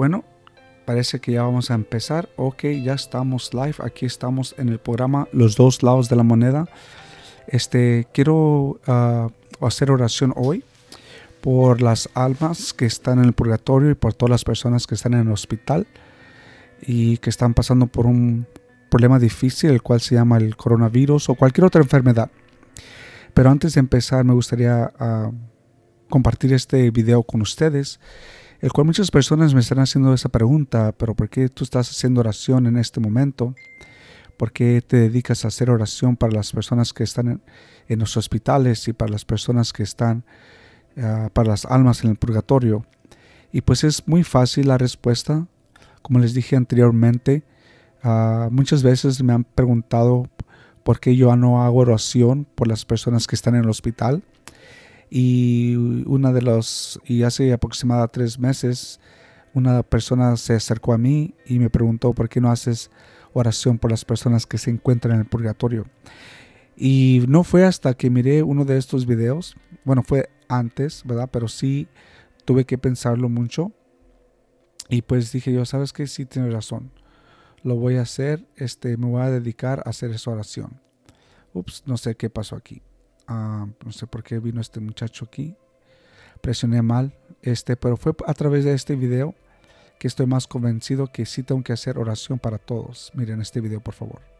Bueno, parece que ya vamos a empezar. Ok, ya estamos live. Aquí estamos en el programa Los dos lados de la moneda. Este, quiero ah, hacer oración hoy por las almas que están en el purgatorio y por todas las personas que están en el hospital y que están pasando por un problema difícil, el cual se llama el coronavirus o cualquier otra enfermedad. Pero antes de empezar, me gustaría ah, compartir este video con ustedes, el cual muchas personas me están haciendo esa pregunta, pero ¿por qué tú estás haciendo oración en este momento? ¿Por qué te dedicas a hacer oración para las personas que están en, los hospitales y para las personas que están, ah, para las almas en el purgatorio? Y pues es muy fácil la respuesta. Como les dije anteriormente, ah, muchas veces me han preguntado por qué yo no hago oración por las personas que están en el hospital. Y una de los, y hace aproximadamente tres meses, una persona se acercó a mí y me preguntó por qué no haces oración por las personas que se encuentran en el purgatorio. Y no fue hasta que miré uno de estos videos, bueno, fue antes, ¿verdad? Pero sí tuve que pensarlo mucho. Y pues dije yo, ¿sabes qué? Sí, tienes razón. Lo voy a hacer, este, me voy a dedicar a hacer esa oración. Ups, no sé qué pasó aquí. Ah, no sé por qué vino este muchacho aquí. Presioné mal, este, pero fue a través de este video que estoy más convencido que sí tengo que hacer oración para todos. Miren este video, por favor.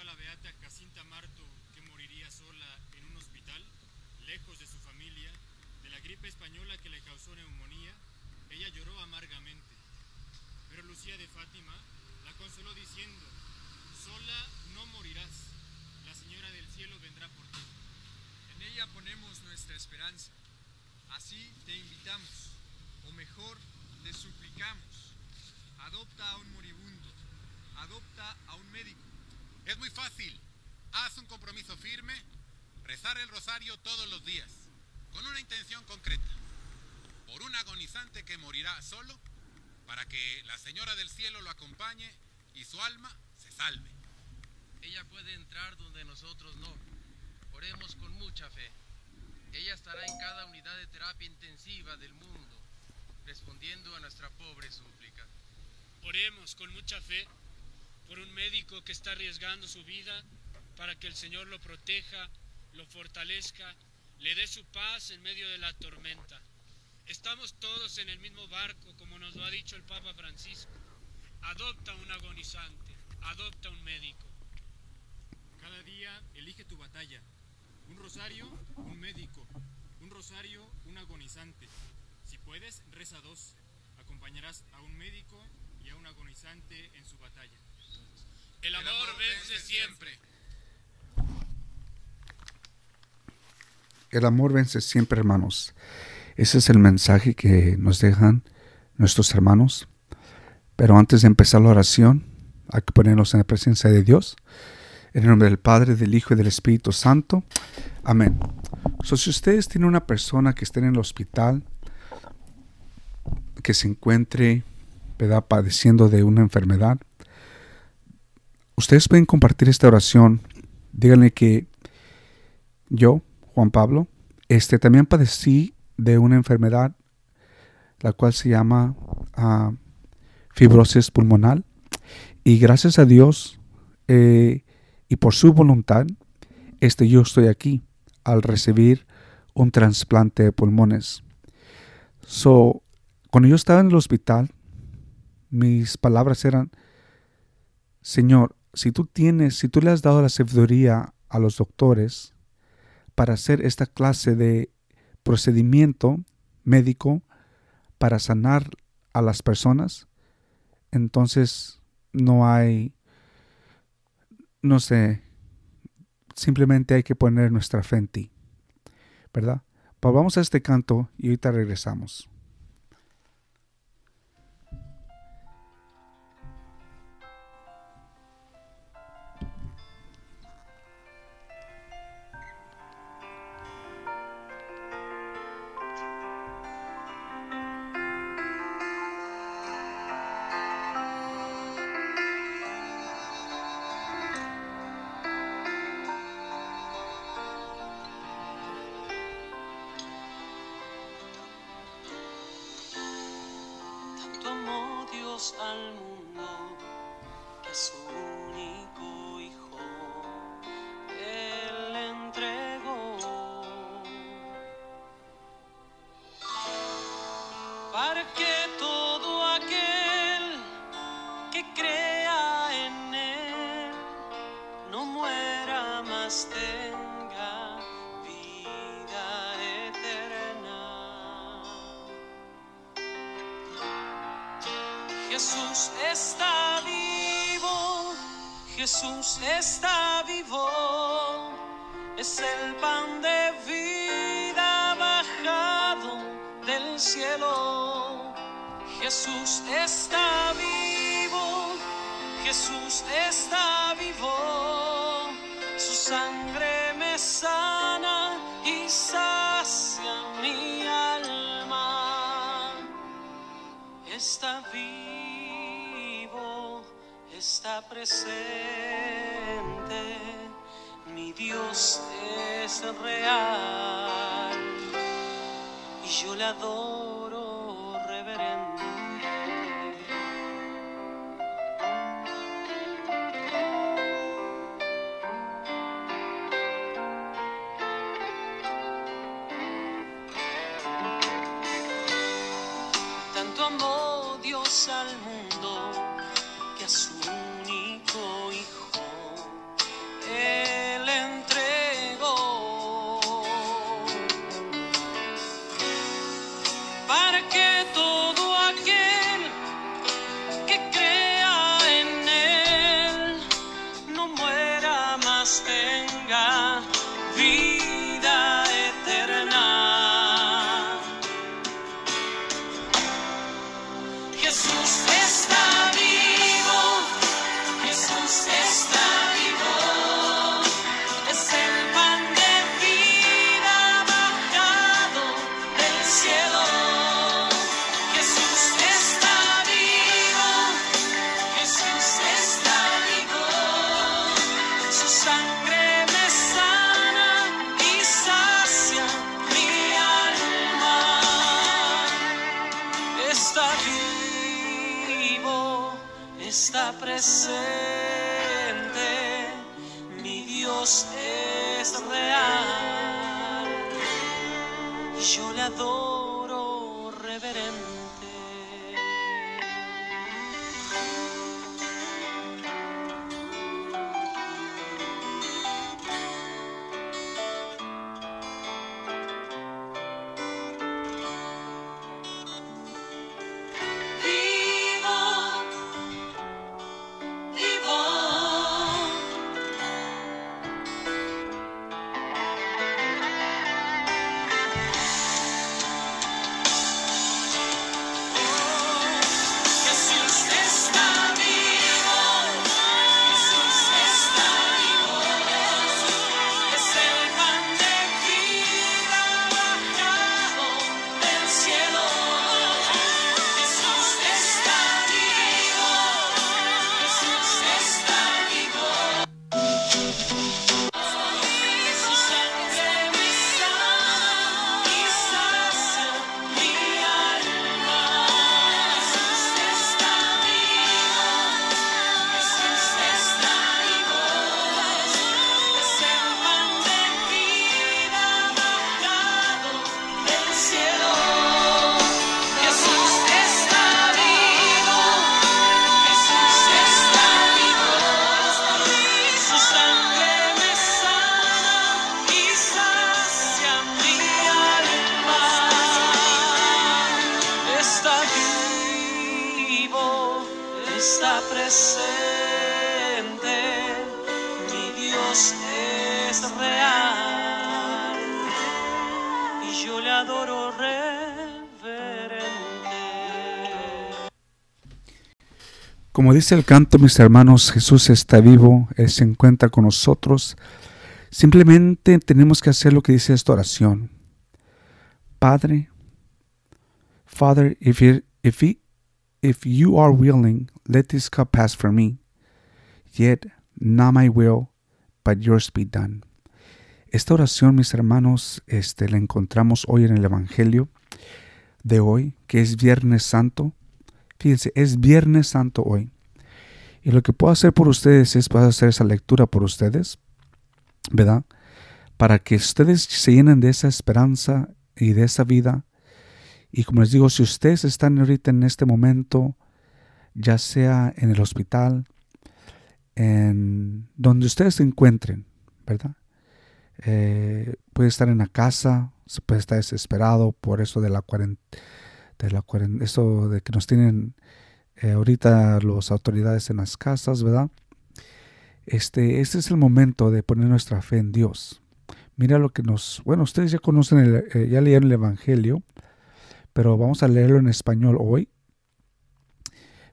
a la beata Jacinta Marto que moriría sola en un hospital, lejos de su familia, de la gripe española que le causó neumonía, ella lloró amargamente. Pero Lucía de Fátima la consoló diciendo, sola no morirás, la Señora del Cielo vendrá por ti. En ella ponemos nuestra esperanza, así te invitamos, o mejor, te suplicamos, adopta a un moribundo, adopta a un médico rosario todos los días, con una intención concreta, por un agonizante que morirá solo, para que la Señora del Cielo lo acompañe y su alma se salve. Ella puede entrar donde nosotros no. Oremos con mucha fe. Ella estará en cada unidad de terapia intensiva del mundo, respondiendo a nuestra pobre súplica. Oremos con mucha fe por un médico que está arriesgando su vida para que el Señor lo proteja lo fortalezca, le dé su paz en medio de la tormenta. Estamos todos en el mismo barco, como nos lo ha dicho el Papa Francisco. Adopta un agonizante, adopta un médico. Cada día elige tu batalla. Un rosario, un médico. Un rosario, un agonizante. Si puedes, reza dos. Acompañarás a un médico y a un agonizante en su batalla. El amor, vence siempre. El amor vence siempre, hermanos. Ese es el mensaje que nos dejan nuestros hermanos. Pero antes de empezar la oración, hay que ponernos en la presencia de Dios. En el nombre del Padre, del Hijo y del Espíritu Santo. Amén. So, si ustedes tienen una persona que esté en el hospital, que se encuentre padeciendo de una enfermedad, ustedes pueden compartir esta oración. Díganle que yo, Juan Pablo, este, también padecí de una enfermedad, la cual se llama ah, fibrosis pulmonar. Y gracias a Dios eh, y por su voluntad, este yo estoy aquí al recibir un trasplante de pulmones. So, cuando yo estaba en el hospital, mis palabras eran, Señor, si tú tienes, si tú le has dado la sabiduría a los doctores para hacer esta clase de procedimiento médico para sanar a las personas, entonces no hay, no sé, simplemente hay que poner nuestra fe en ti, ¿verdad? Pues vamos a este canto y ahorita regresamos. Jesús está vivo, Jesús está vivo, es el pan de vida bajado del cielo. Jesús está vivo, Jesús está vivo, su sangre me sana y sacia mi alma. Está vivo, presente. Mi Dios es real y yo le adoro está presente, mi Dios es real, yo le adoro Dice el canto, mis hermanos, Jesús está vivo, Él se encuentra con nosotros. Simplemente tenemos que hacer lo que dice esta oración. Padre, Father, if you, if, if you are willing, let this cup pass from me. Yet not my will, but yours be done. Esta oración, mis hermanos, este, la encontramos hoy en el Evangelio de hoy, que es Viernes Santo. Fíjense, es Viernes Santo hoy. Y lo que puedo hacer por ustedes es poder hacer esa lectura por ustedes, ¿verdad? Para que ustedes se llenen de esa esperanza y de esa vida. Y como les digo, si ustedes están ahorita en este momento, ya sea en el hospital, en donde ustedes se encuentren, ¿verdad? Eh, puede estar en la casa, se puede estar desesperado por eso de la cuarentena, de la eso de que nos tienen eh, ahorita las autoridades en las casas, ¿verdad? Este, este es el momento de poner nuestra fe en Dios. Mira lo que nos, bueno, ustedes ya conocen, el, eh, ya leyeron el Evangelio, pero vamos a leerlo en español hoy.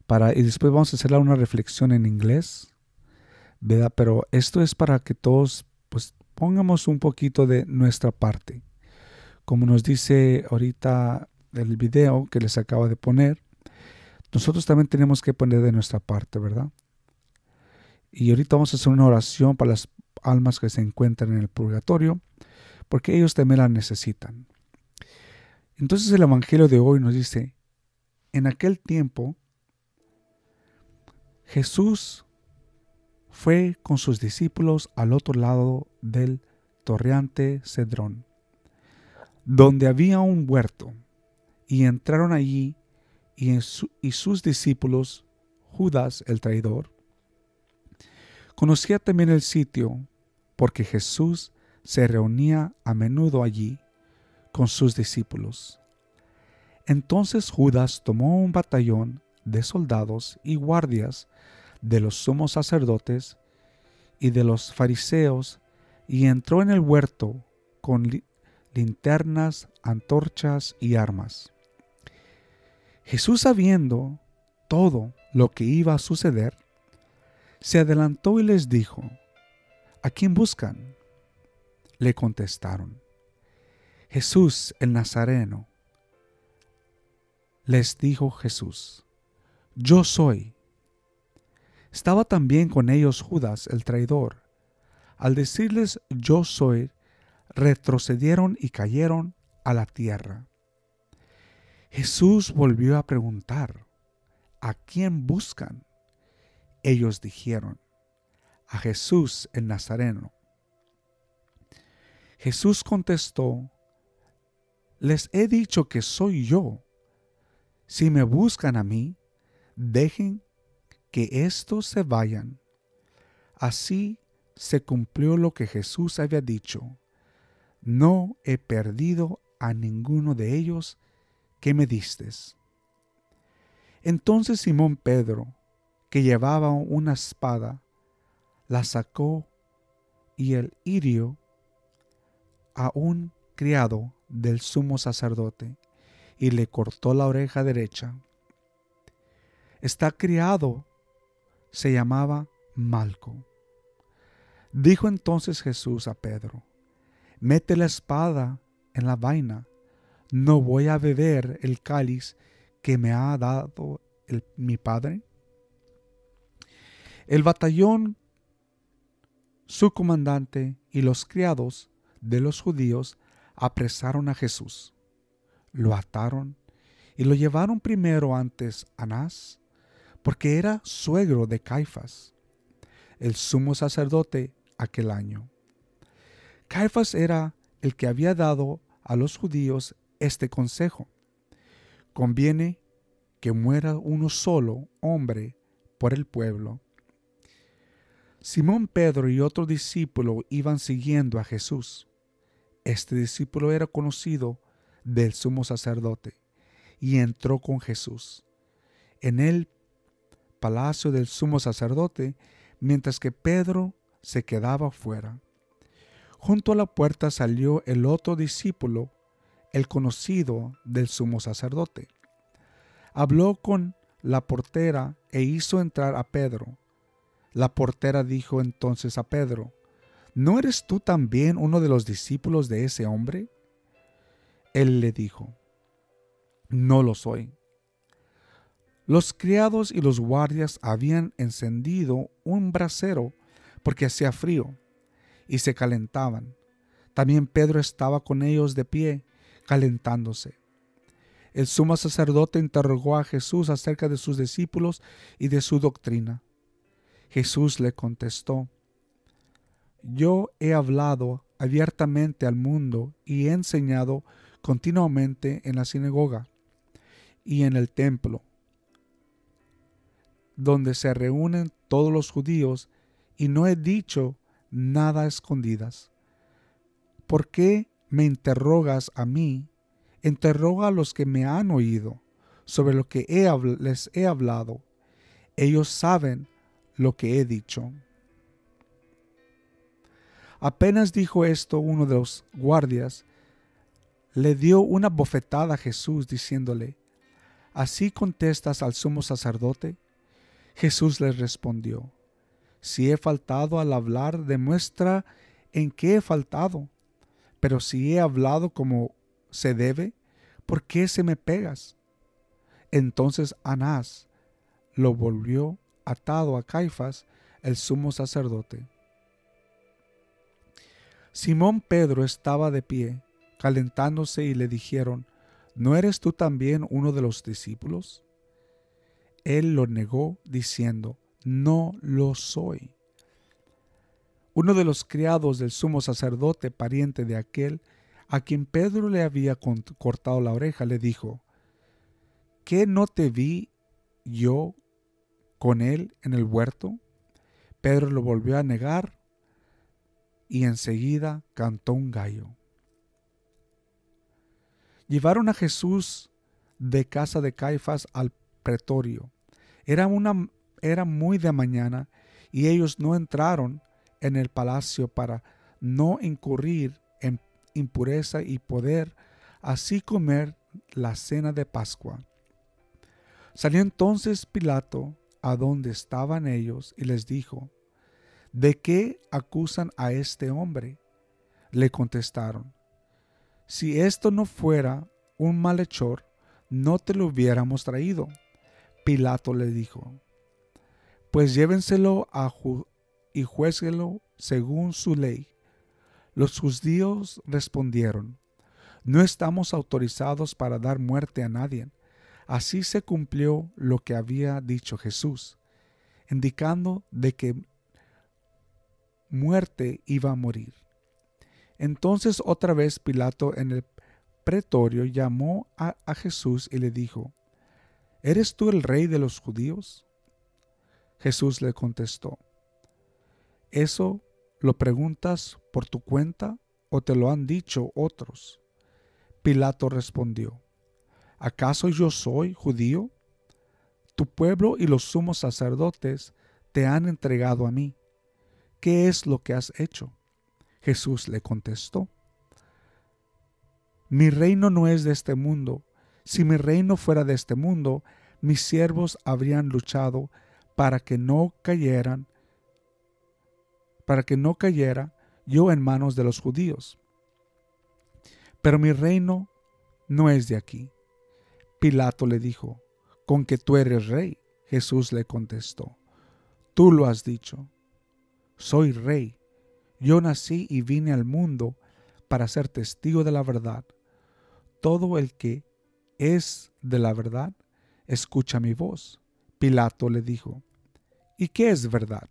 Para, y después vamos a hacer una reflexión en inglés, ¿verdad? Pero esto es para que todos, pues, pongamos un poquito de nuestra parte. Como nos dice ahorita el video que les acabo de poner, nosotros también tenemos que poner de nuestra parte, ¿verdad? Y ahorita vamos a hacer una oración para las almas que se encuentran en el purgatorio, porque ellos también la necesitan. Entonces el Evangelio de hoy nos dice, en aquel tiempo Jesús fue con sus discípulos al otro lado del torreante Cedrón, donde había un huerto, y entraron allí y, su, y sus discípulos, Judas el traidor, conocía también el sitio porque Jesús se reunía a menudo allí con sus discípulos. Entonces Judas tomó un batallón de soldados y guardias de los sumos sacerdotes y de los fariseos y entró en el huerto con li linternas, antorchas y armas. Jesús sabiendo todo lo que iba a suceder, se adelantó y les dijo, ¿A quién buscan? Le contestaron, Jesús el Nazareno. Les dijo Jesús, Yo soy. Estaba también con ellos Judas el traidor. Al decirles yo soy, retrocedieron y cayeron a la tierra. Jesús volvió a preguntar, ¿a quién buscan? Ellos dijeron, a Jesús el Nazareno. Jesús contestó, les he dicho que soy yo. Si me buscan a mí, dejen que estos se vayan. Así se cumplió lo que Jesús había dicho. No he perdido a ninguno de ellos que me distes. Entonces Simón Pedro, que llevaba una espada, la sacó y el hirió a un criado del sumo sacerdote y le cortó la oreja derecha. Está criado se llamaba Malco. Dijo entonces Jesús a Pedro, mete la espada en la vaina, no voy a beber el cáliz que me ha dado mi padre. El batallón, su comandante y los criados de los judíos apresaron a Jesús, lo ataron y lo llevaron primero antes Anás, porque era suegro de Caifás, el sumo sacerdote aquel año. Caifás era el que había dado a los judíos este consejo. Conviene que muera uno solo hombre por el pueblo. Simón Pedro y otro discípulo iban siguiendo a Jesús. Este discípulo era conocido del sumo sacerdote y entró con Jesús. En el palacio del sumo sacerdote, mientras que Pedro se quedaba fuera. Junto a la puerta salió el otro discípulo, el conocido del sumo sacerdote. Habló con la portera e hizo entrar a Pedro. La portera dijo entonces a Pedro, ¿no eres tú también uno de los discípulos de ese hombre? Él le dijo, no lo soy. Los criados y los guardias habían encendido un brasero porque hacía frío y se calentaban. También Pedro estaba con ellos de pie, calentándose. El sumo sacerdote interrogó a Jesús acerca de sus discípulos y de su doctrina. Jesús le contestó, Yo he hablado abiertamente al mundo y he enseñado continuamente en la sinagoga y en el templo, donde se reúnen todos los judíos, y no he dicho nada a escondidas. ¿Por qué me interrogas a mí? Interroga a los que me han oído sobre lo que les he hablado. Ellos saben lo que he dicho. Apenas dijo esto uno de los guardias, le dio una bofetada a Jesús diciéndole, ¿Así contestas al sumo sacerdote? Jesús le respondió, Si he faltado al hablar, demuestra en qué he faltado. Pero si he hablado como se debe, ¿por qué se me pegas? Entonces Anás lo volvió atado a Caifás, el sumo sacerdote. Simón Pedro estaba de pie, calentándose, y le dijeron, ¿no eres tú también uno de los discípulos? Él lo negó, diciendo, no lo soy. Uno de los criados del sumo sacerdote, pariente de aquel, a quien Pedro le había cortado la oreja, le dijo, ¿qué no te vi yo con él en el huerto? Pedro lo volvió a negar y enseguida cantó un gallo. Llevaron a Jesús de casa de Caifás al pretorio. Era, una, era muy de mañana y ellos no entraron en el palacio para no incurrir en impureza y poder así comer la cena de Pascua. Salió entonces Pilato a donde estaban ellos y les dijo, ¿de qué acusan a este hombre? Le contestaron, si esto no fuera un malhechor, no te lo hubiéramos traído. Pilato le dijo, pues llévenselo a y juézguelo según su ley. Los judíos respondieron, no estamos autorizados para dar muerte a nadie. Así se cumplió lo que había dicho Jesús, indicando de que muerte iba a morir. Entonces otra vez Pilato en el pretorio llamó a, a Jesús y le dijo, ¿Eres tú el rey de los judíos? Jesús le contestó, ¿Eso lo preguntas por tu cuenta o te lo han dicho otros? Pilato respondió, ¿acaso yo soy judío? Tu pueblo y los sumos sacerdotes te han entregado a mí. ¿Qué es lo que has hecho? Jesús le contestó, Mi reino no es de este mundo. Si mi reino fuera de este mundo, mis siervos habrían luchado para que no cayeran para que no cayera yo en manos de los judíos. Pero mi reino no es de aquí. Pilato le dijo, con que tú eres rey. Jesús le contestó, tú lo has dicho. Soy rey. Yo nací y vine al mundo para ser testigo de la verdad. Todo el que es de la verdad, escucha mi voz. Pilato le dijo, ¿y qué es verdad?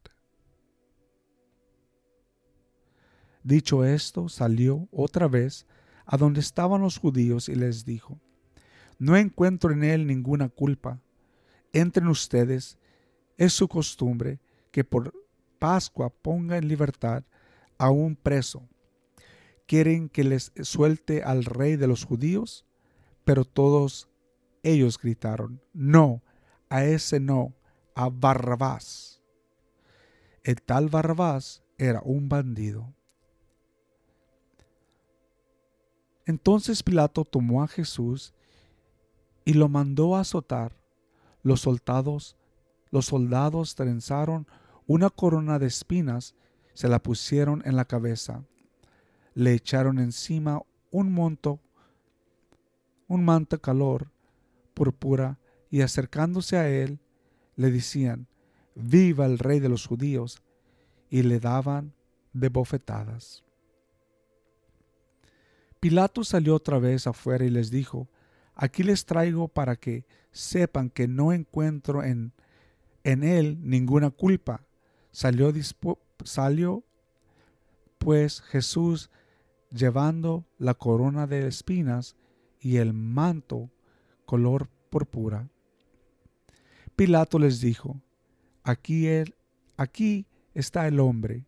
Dicho esto, salió otra vez a donde estaban los judíos y les dijo, No encuentro en él ninguna culpa. Entren ustedes, es su costumbre que por Pascua ponga en libertad a un preso. ¿Quieren que les suelte al rey de los judíos? Pero todos ellos gritaron, No, a ese no, a Barrabás. El tal Barrabás era un bandido. Entonces Pilato tomó a Jesús y lo mandó a azotar. Los soldados, los soldados trenzaron una corona de espinas, se la pusieron en la cabeza, le echaron encima un monto, un manto calor púrpura, y acercándose a él, le decían, Viva el rey de los judíos, y le daban de bofetadas. Pilato salió otra vez afuera y les dijo, Aquí les traigo para que sepan que no encuentro en, en él ninguna culpa. Salió, pues Jesús llevando la corona de espinas y el manto color púrpura. Pilato les dijo, aquí, aquí está el hombre.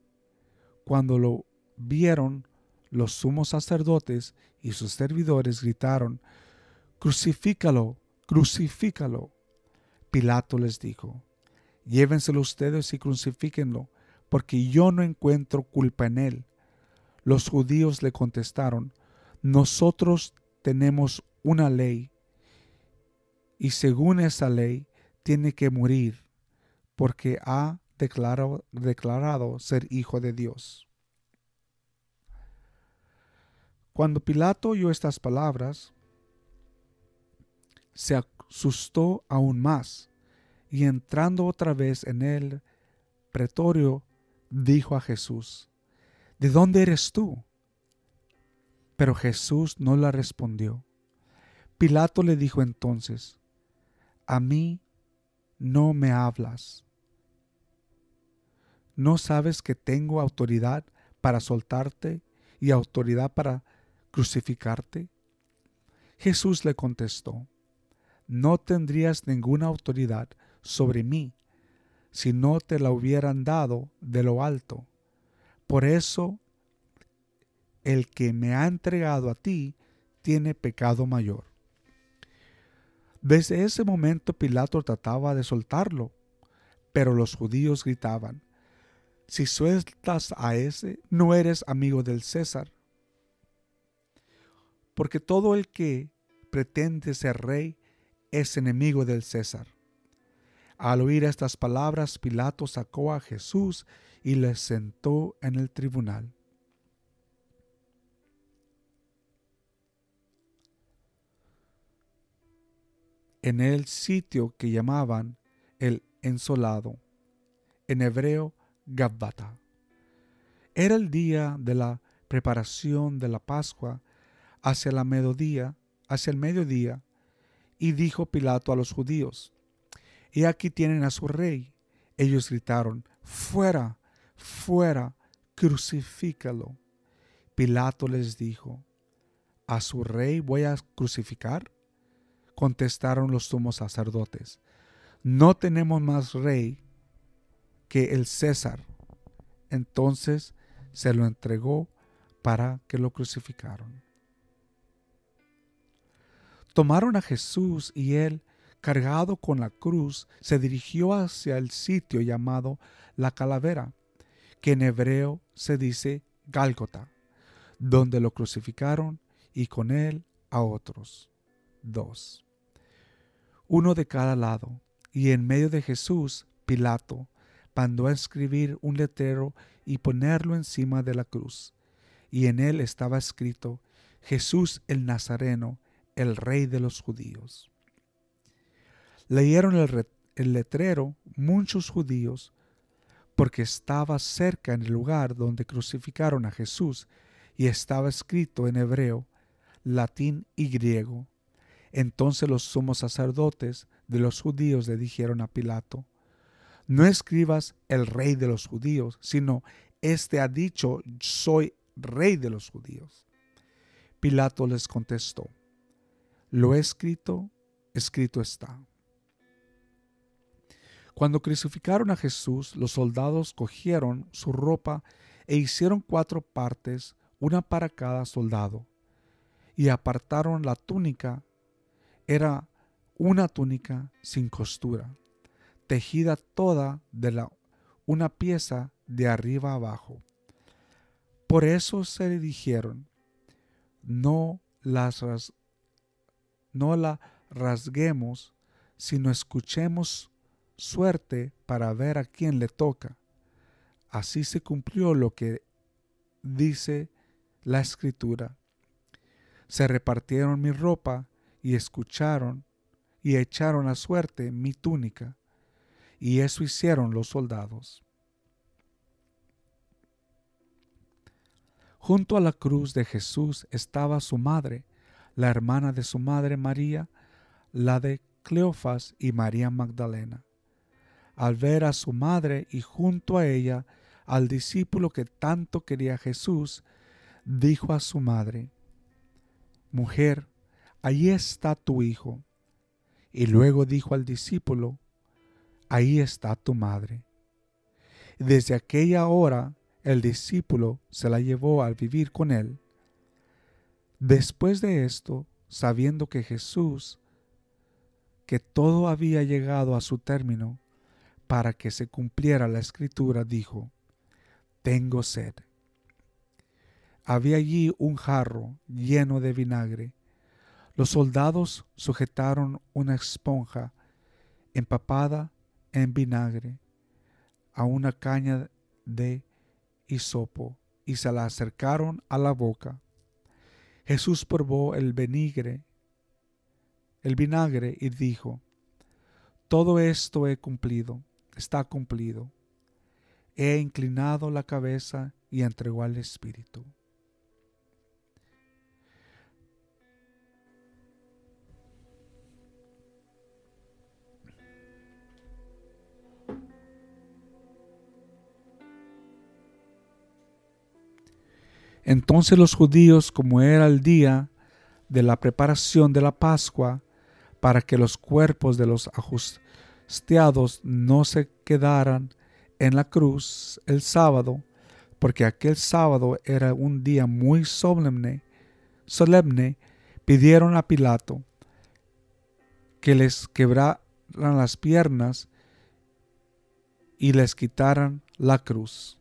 Cuando lo vieron, los sumos sacerdotes y sus servidores gritaron, Crucifícalo, crucifícalo. Pilato les dijo, Llévenselo ustedes y crucifíquenlo, porque yo no encuentro culpa en él. Los judíos le contestaron, Nosotros tenemos una ley, y según esa ley tiene que morir, porque ha declarado, declarado ser hijo de Dios. Cuando Pilato oyó estas palabras, se asustó aún más, y entrando otra vez en el pretorio, dijo a Jesús, ¿De dónde eres tú? Pero Jesús no le respondió. Pilato le dijo entonces, A mí no me hablas. ¿No sabes que tengo autoridad para soltarte y autoridad para crucificarte? Jesús le contestó, no tendrías ninguna autoridad sobre mí si no te la hubieran dado de lo alto. Por eso, el que me ha entregado a ti tiene pecado mayor. Desde ese momento Pilato trataba de soltarlo, pero los judíos gritaban, si sueltas a ese, no eres amigo del César. Porque todo el que pretende ser rey es enemigo del César. Al oír estas palabras, Pilato sacó a Jesús y le sentó en el tribunal. En el sitio que llamaban el ensolado, en hebreo Gabbata. Era el día de la preparación de la Pascua hacia la mediodía, hacia el mediodía, y dijo Pilato a los judíos, He aquí tienen a su rey. Ellos gritaron, Fuera, fuera, crucifícalo. Pilato les dijo, ¿A su rey voy a crucificar? Contestaron los sumos sacerdotes, No tenemos más rey que el César. Entonces se lo entregó para que lo crucificaron. Tomaron a Jesús y él, cargado con la cruz, se dirigió hacia el sitio llamado la calavera, que en hebreo se dice Gálgota, donde lo crucificaron y con él a otros dos, uno de cada lado, y en medio de Jesús, Pilato, mandó a escribir un letrero y ponerlo encima de la cruz, y en él estaba escrito Jesús el Nazareno, el rey de los judíos. Leyeron el, letrero muchos judíos porque estaba cerca en el lugar donde crucificaron a Jesús y estaba escrito en hebreo, latín y griego. Entonces los sumos sacerdotes de los judíos le dijeron a Pilato, no escribas el rey de los judíos, sino este ha dicho, soy rey de los judíos. Pilato les contestó, lo escrito, escrito está. Cuando crucificaron a Jesús, los soldados cogieron su ropa e hicieron cuatro partes, una para cada soldado, y apartaron la túnica. Era una túnica sin costura, tejida toda de la, una pieza de arriba abajo. Por eso se le dijeron, no las no la rasguemos, sino escuchemos suerte para ver a quién le toca. Así se cumplió lo que dice la escritura. Se repartieron mi ropa y escucharon y echaron a suerte mi túnica. Y eso hicieron los soldados. Junto a la cruz de Jesús estaba su madre, la hermana de su madre María, la de Cleofas y María Magdalena. Al ver a su madre y junto a ella al discípulo que tanto quería Jesús, dijo a su madre, Mujer, allí está tu hijo. Y luego dijo al discípulo, Ahí está tu madre. Desde aquella hora el discípulo se la llevó al vivir con él. Después de esto, sabiendo que Jesús, que todo había llegado a su término, para que se cumpliera la escritura, dijo, Tengo sed. Había allí un jarro lleno de vinagre. Los soldados sujetaron una esponja empapada en vinagre a una caña de hisopo y se la acercaron a la boca. Jesús probó el vinagre, el vinagre y dijo, todo esto he cumplido, está cumplido. He inclinado la cabeza y entregó al Espíritu. Entonces los judíos, como era el día de la preparación de la Pascua, para que los cuerpos de los ajustiados no se quedaran en la cruz el sábado, porque aquel sábado era un día muy solemne, solemne, pidieron a Pilato que les quebraran las piernas y les quitaran la cruz.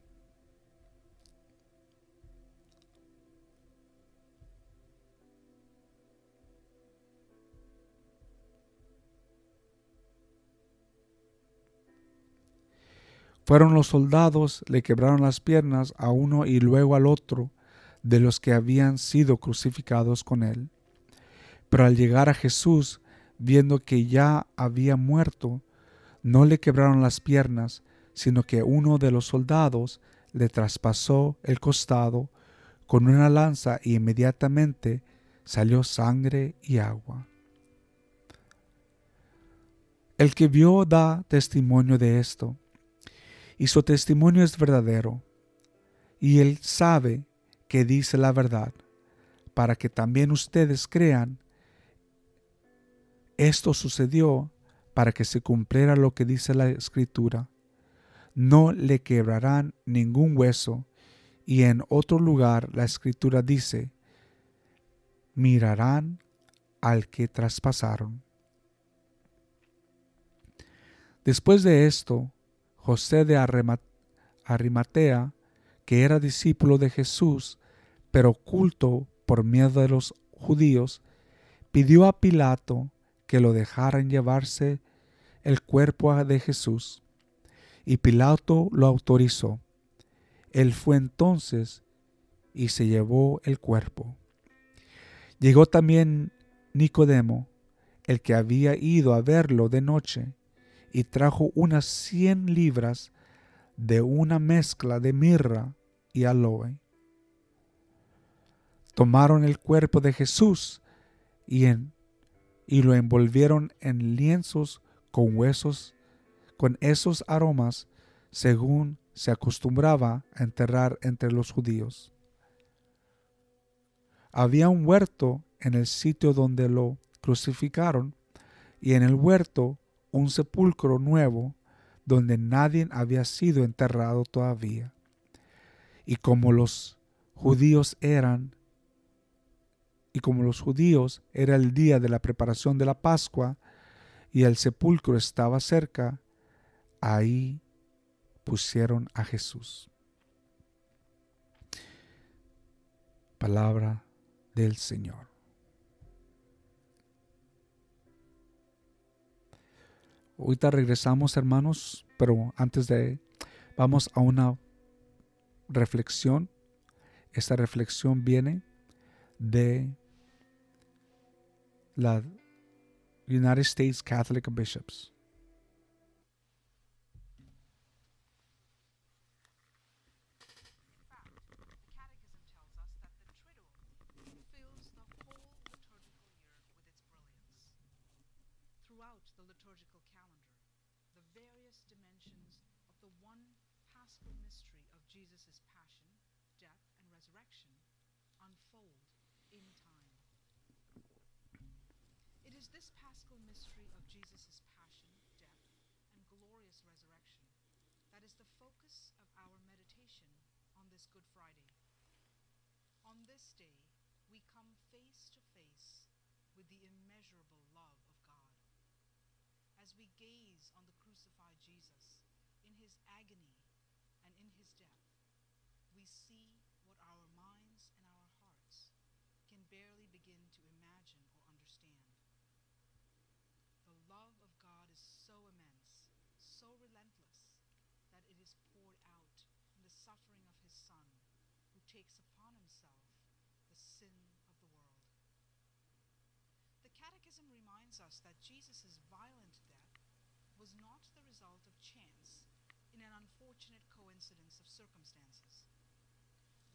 Fueron los soldados, le quebraron las piernas a uno y luego al otro de los que habían sido crucificados con él. Pero al llegar a Jesús, viendo que ya había muerto, no le quebraron las piernas, sino que uno de los soldados le traspasó el costado con una lanza y inmediatamente salió sangre y agua. El que vio da testimonio de esto y su testimonio es verdadero, y él sabe que dice la verdad, para que también ustedes crean. Esto sucedió para que se cumpliera lo que dice la escritura. No le quebrarán ningún hueso, y en otro lugar la escritura dice, mirarán al que traspasaron. Después de esto, José de Arimatea, que era discípulo de Jesús, pero oculto por miedo de los judíos, pidió a Pilato que lo dejaran llevarse el cuerpo de Jesús. Y Pilato lo autorizó. Él fue entonces y se llevó el cuerpo. Llegó también Nicodemo, el que había ido a verlo de noche, y trajo unas cien libras de una mezcla de mirra y aloe. Tomaron el cuerpo de Jesús y, en, y lo envolvieron en lienzos con huesos, con esos aromas, según se acostumbraba a enterrar entre los judíos. Había un huerto en el sitio donde lo crucificaron, y en el huerto un sepulcro nuevo donde nadie había sido enterrado todavía. Y como los judíos eran, y como los judíos era el día de la preparación de la Pascua, y el sepulcro estaba cerca, ahí pusieron a Jesús. Palabra del Señor. Ahorita regresamos, hermanos, pero antes de, vamos a una reflexión. Esta reflexión viene de la United States Catholic Bishops. That Jesus' violent death was not the result of chance in an unfortunate coincidence of circumstances.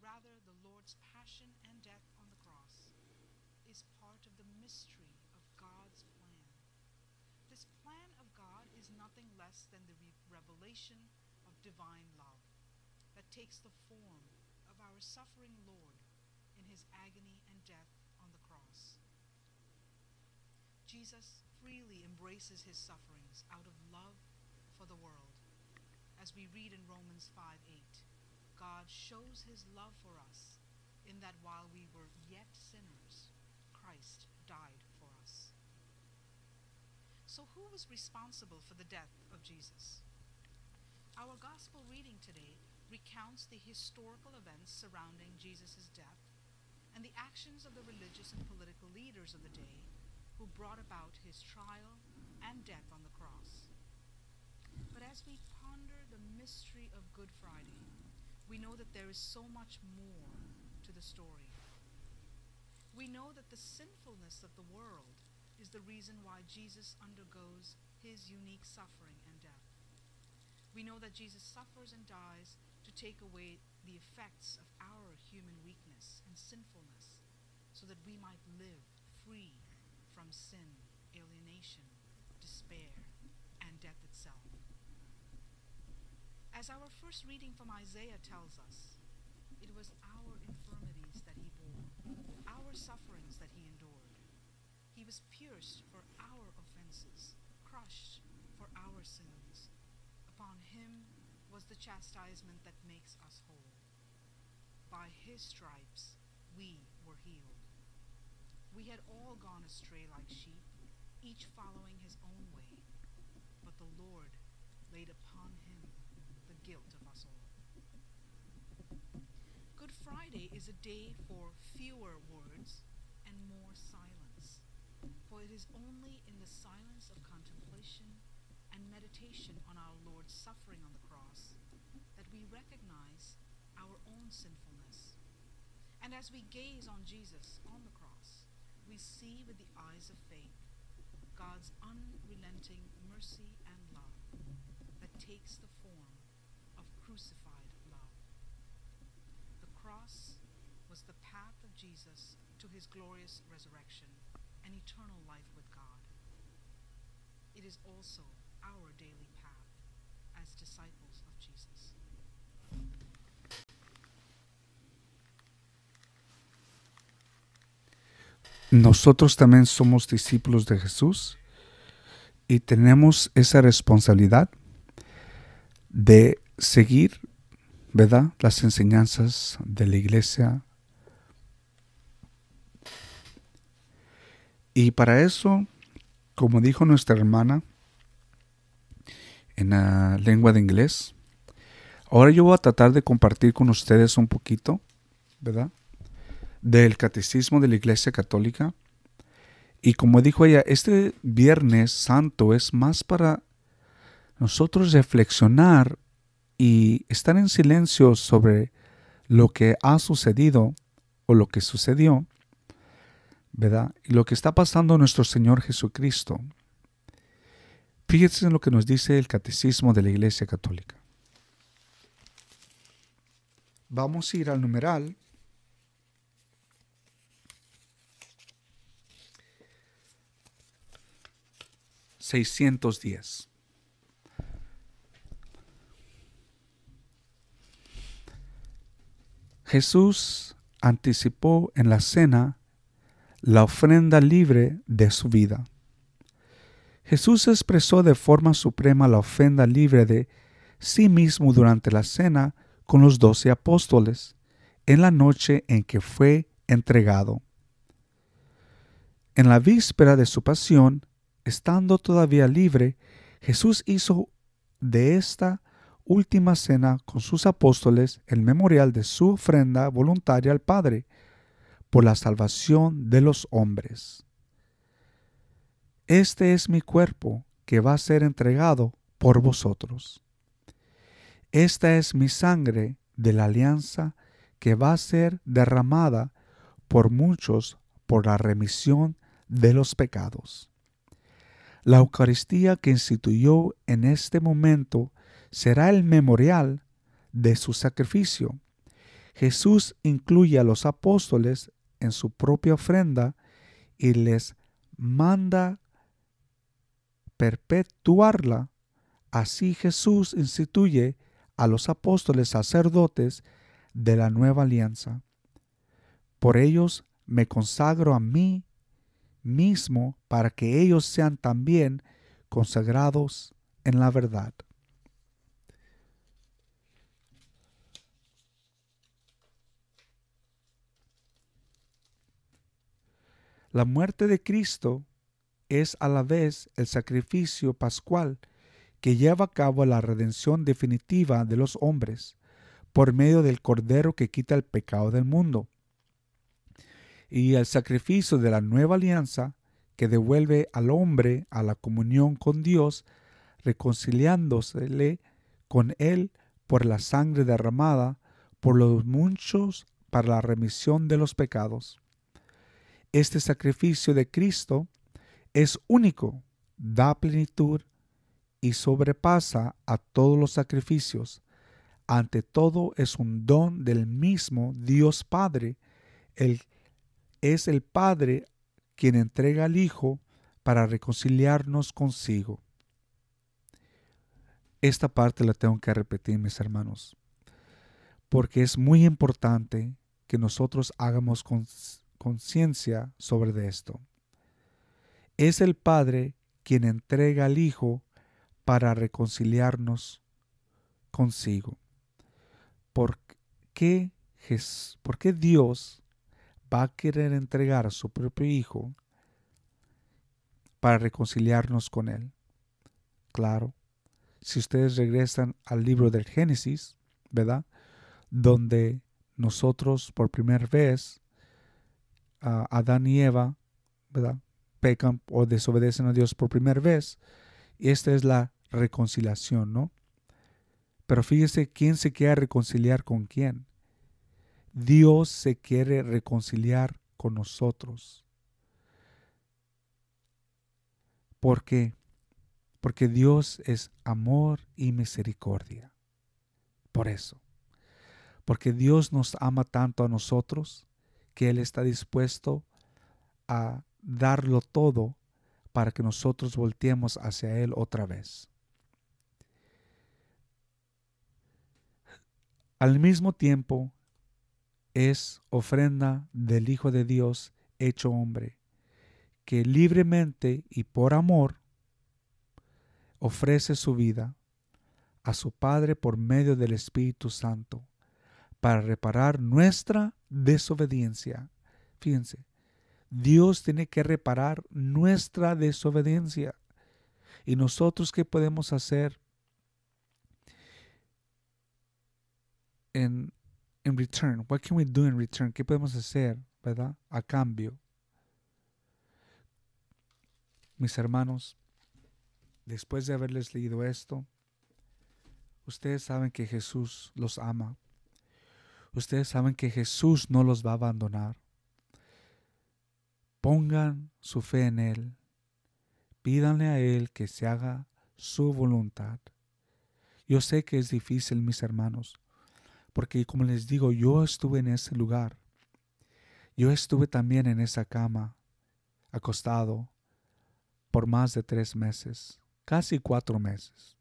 Rather, the Lord's passion and death on the cross is part of the mystery of God's plan. This plan of God is nothing less than the re- revelation of divine love that takes the form of our suffering Lord in his agony and death on the cross. Jesus freely embraces his sufferings out of love for the world. As we read in Romans 5 8, God shows his love for us in that while we were yet sinners, Christ died for us. So, who was responsible for the death of Jesus? Our gospel reading today recounts the historical events surrounding Jesus' death and the actions of the religious and political leaders of the day who brought about his trial and death on the cross. But as we ponder the mystery of Good Friday, we know that there is so much more to the story. We know that the sinfulness of the world is the reason why Jesus undergoes his unique suffering and death. We know that Jesus suffers and dies to take away the effects of our human weakness and sinfulness so that we might live free from sin, alienation, despair, and death itself. As our first reading from Isaiah tells us, it was our infirmities that he bore, our sufferings that he endured. He was pierced for our offenses, crushed for our sins. Upon him was the chastisement that makes us whole. By his stripes we were healed. We had all gone astray like sheep, each following his own way, but the Lord laid upon him the guilt of us all. Good Friday is a day for fewer words and more silence, for it is only in the silence of contemplation and meditation on our Lord's suffering on the cross that we recognize our own sinfulness. And as we gaze on Jesus on the cross, we see with the eyes of faith God's unrelenting mercy and love that takes the form of crucified love. The cross was the path of Jesus to his glorious resurrection and eternal life with God. It is also our daily path as disciples Nosotros también somos discípulos de Jesús y tenemos esa responsabilidad de seguir, ¿verdad? Las enseñanzas de la iglesia. Y para eso, como dijo nuestra hermana en la lengua de inglés, ahora yo voy a tratar de compartir con ustedes un poquito, ¿verdad? Del Catecismo de la Iglesia Católica. Y como dijo ella, este Viernes Santo es más para nosotros reflexionar y estar en silencio sobre lo que ha sucedido o lo que sucedió, ¿verdad? Y lo que está pasando nuestro Señor Jesucristo. Fíjense en lo que nos dice el Catecismo de la Iglesia Católica. Vamos a ir al numeral $610. Jesús anticipó en la cena la ofrenda libre de su vida. Jesús expresó de forma suprema la ofrenda libre de sí mismo durante la cena con los doce apóstoles, en la noche en que fue entregado. En la víspera de su pasión, estando todavía libre, Jesús hizo de esta última cena con sus apóstoles el memorial de su ofrenda voluntaria al Padre por la salvación de los hombres. Este es mi cuerpo que va a ser entregado por vosotros. Esta es mi sangre de la alianza que va a ser derramada por muchos por la remisión de los pecados. La Eucaristía que instituyó en este momento será el memorial de su sacrificio. Jesús incluye a los apóstoles en su propia ofrenda y les manda perpetuarla. Así Jesús instituye a los apóstoles sacerdotes de la nueva alianza. Por ellos me consagro a mí mismo para que ellos sean también consagrados en la verdad. La muerte de Cristo es a la vez el sacrificio pascual que lleva a cabo la redención definitiva de los hombres por medio del Cordero que quita el pecado del mundo. Y el sacrificio de la nueva alianza que devuelve al hombre a la comunión con Dios, reconciliándosele con Él por la sangre derramada por los muchos para la remisión de los pecados. Este sacrificio de Cristo es único, da plenitud y sobrepasa a todos los sacrificios. Ante todo es un don del mismo Dios Padre. Él es el Padre quien entrega al Hijo para reconciliarnos consigo. Esta parte la tengo que repetir, mis hermanos, porque es muy importante que nosotros hagamos conciencia sobre esto. Es el Padre quien entrega al Hijo para reconciliarnos consigo. ¿Por qué, ¿Por qué Dios va a querer entregar a su propio Hijo para reconciliarnos con Él? Claro, si ustedes regresan al libro del Génesis, ¿verdad? Donde nosotros por primera vez Adán y Eva, ¿verdad? Pecan o desobedecen a Dios por primera vez. Y esta es la reconciliación, ¿no? Pero fíjese quién se quiere reconciliar con quién. Dios se quiere reconciliar con nosotros. ¿Por qué? Porque Dios es amor y misericordia. Por eso. Porque Dios nos ama tanto a nosotros que Él está dispuesto a darlo todo para que nosotros volteemos hacia Él otra vez. Al mismo tiempo, es ofrenda del Hijo de Dios hecho hombre, que libremente y por amor ofrece su vida a su Padre por medio del Espíritu Santo para reparar nuestra desobediencia. Fíjense, Dios tiene que reparar nuestra desobediencia. ¿Y nosotros qué podemos hacer en, en return? What can we do in return? ¿Qué podemos hacer, verdad? A cambio. Mis hermanos, después de haberles leído esto, ustedes saben que Jesús los ama. Ustedes saben que Jesús no los va a abandonar. Pongan su fe en Él. Pídanle a Él que se haga su voluntad. Yo sé que es difícil, mis hermanos, porque como les digo, yo estuve en ese lugar. Yo estuve también en esa cama, acostado, por más de tres meses, casi cuatro meses.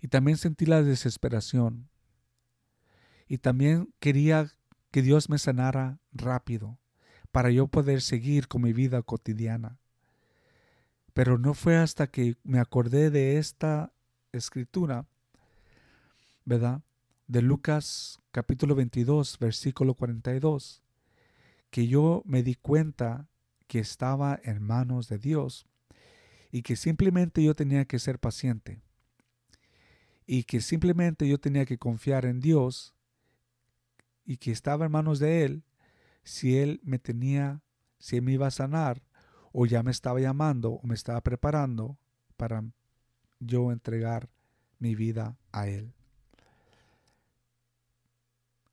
Y también sentí la desesperación. Y también quería que Dios me sanara rápido para yo poder seguir con mi vida cotidiana. Pero no fue hasta que me acordé de esta escritura, ¿verdad? De Lucas capítulo 22, versículo 42, que yo me di cuenta que estaba en manos de Dios y que simplemente yo tenía que ser paciente y que simplemente yo tenía que confiar en Dios y que estaba en manos de Él si Él me tenía, si Él me iba a sanar o ya me estaba llamando o me estaba preparando para yo entregar mi vida a Él.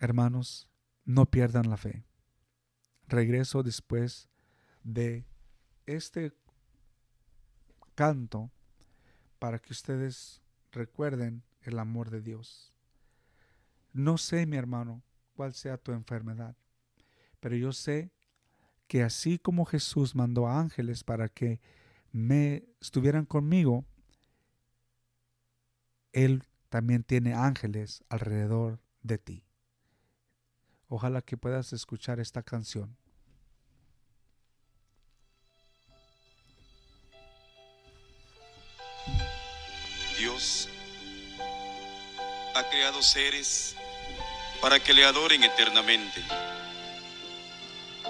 Hermanos, no pierdan la fe. Regreso después de este canto para que ustedes recuerden el amor de Dios. No sé, mi hermano, cuál sea tu enfermedad, pero yo sé que así como Jesús mandó ángeles para que me estuvieran conmigo, Él también tiene ángeles alrededor de ti. Ojalá que puedas escuchar esta canción. Dios ha creado seres para que le adoren eternamente.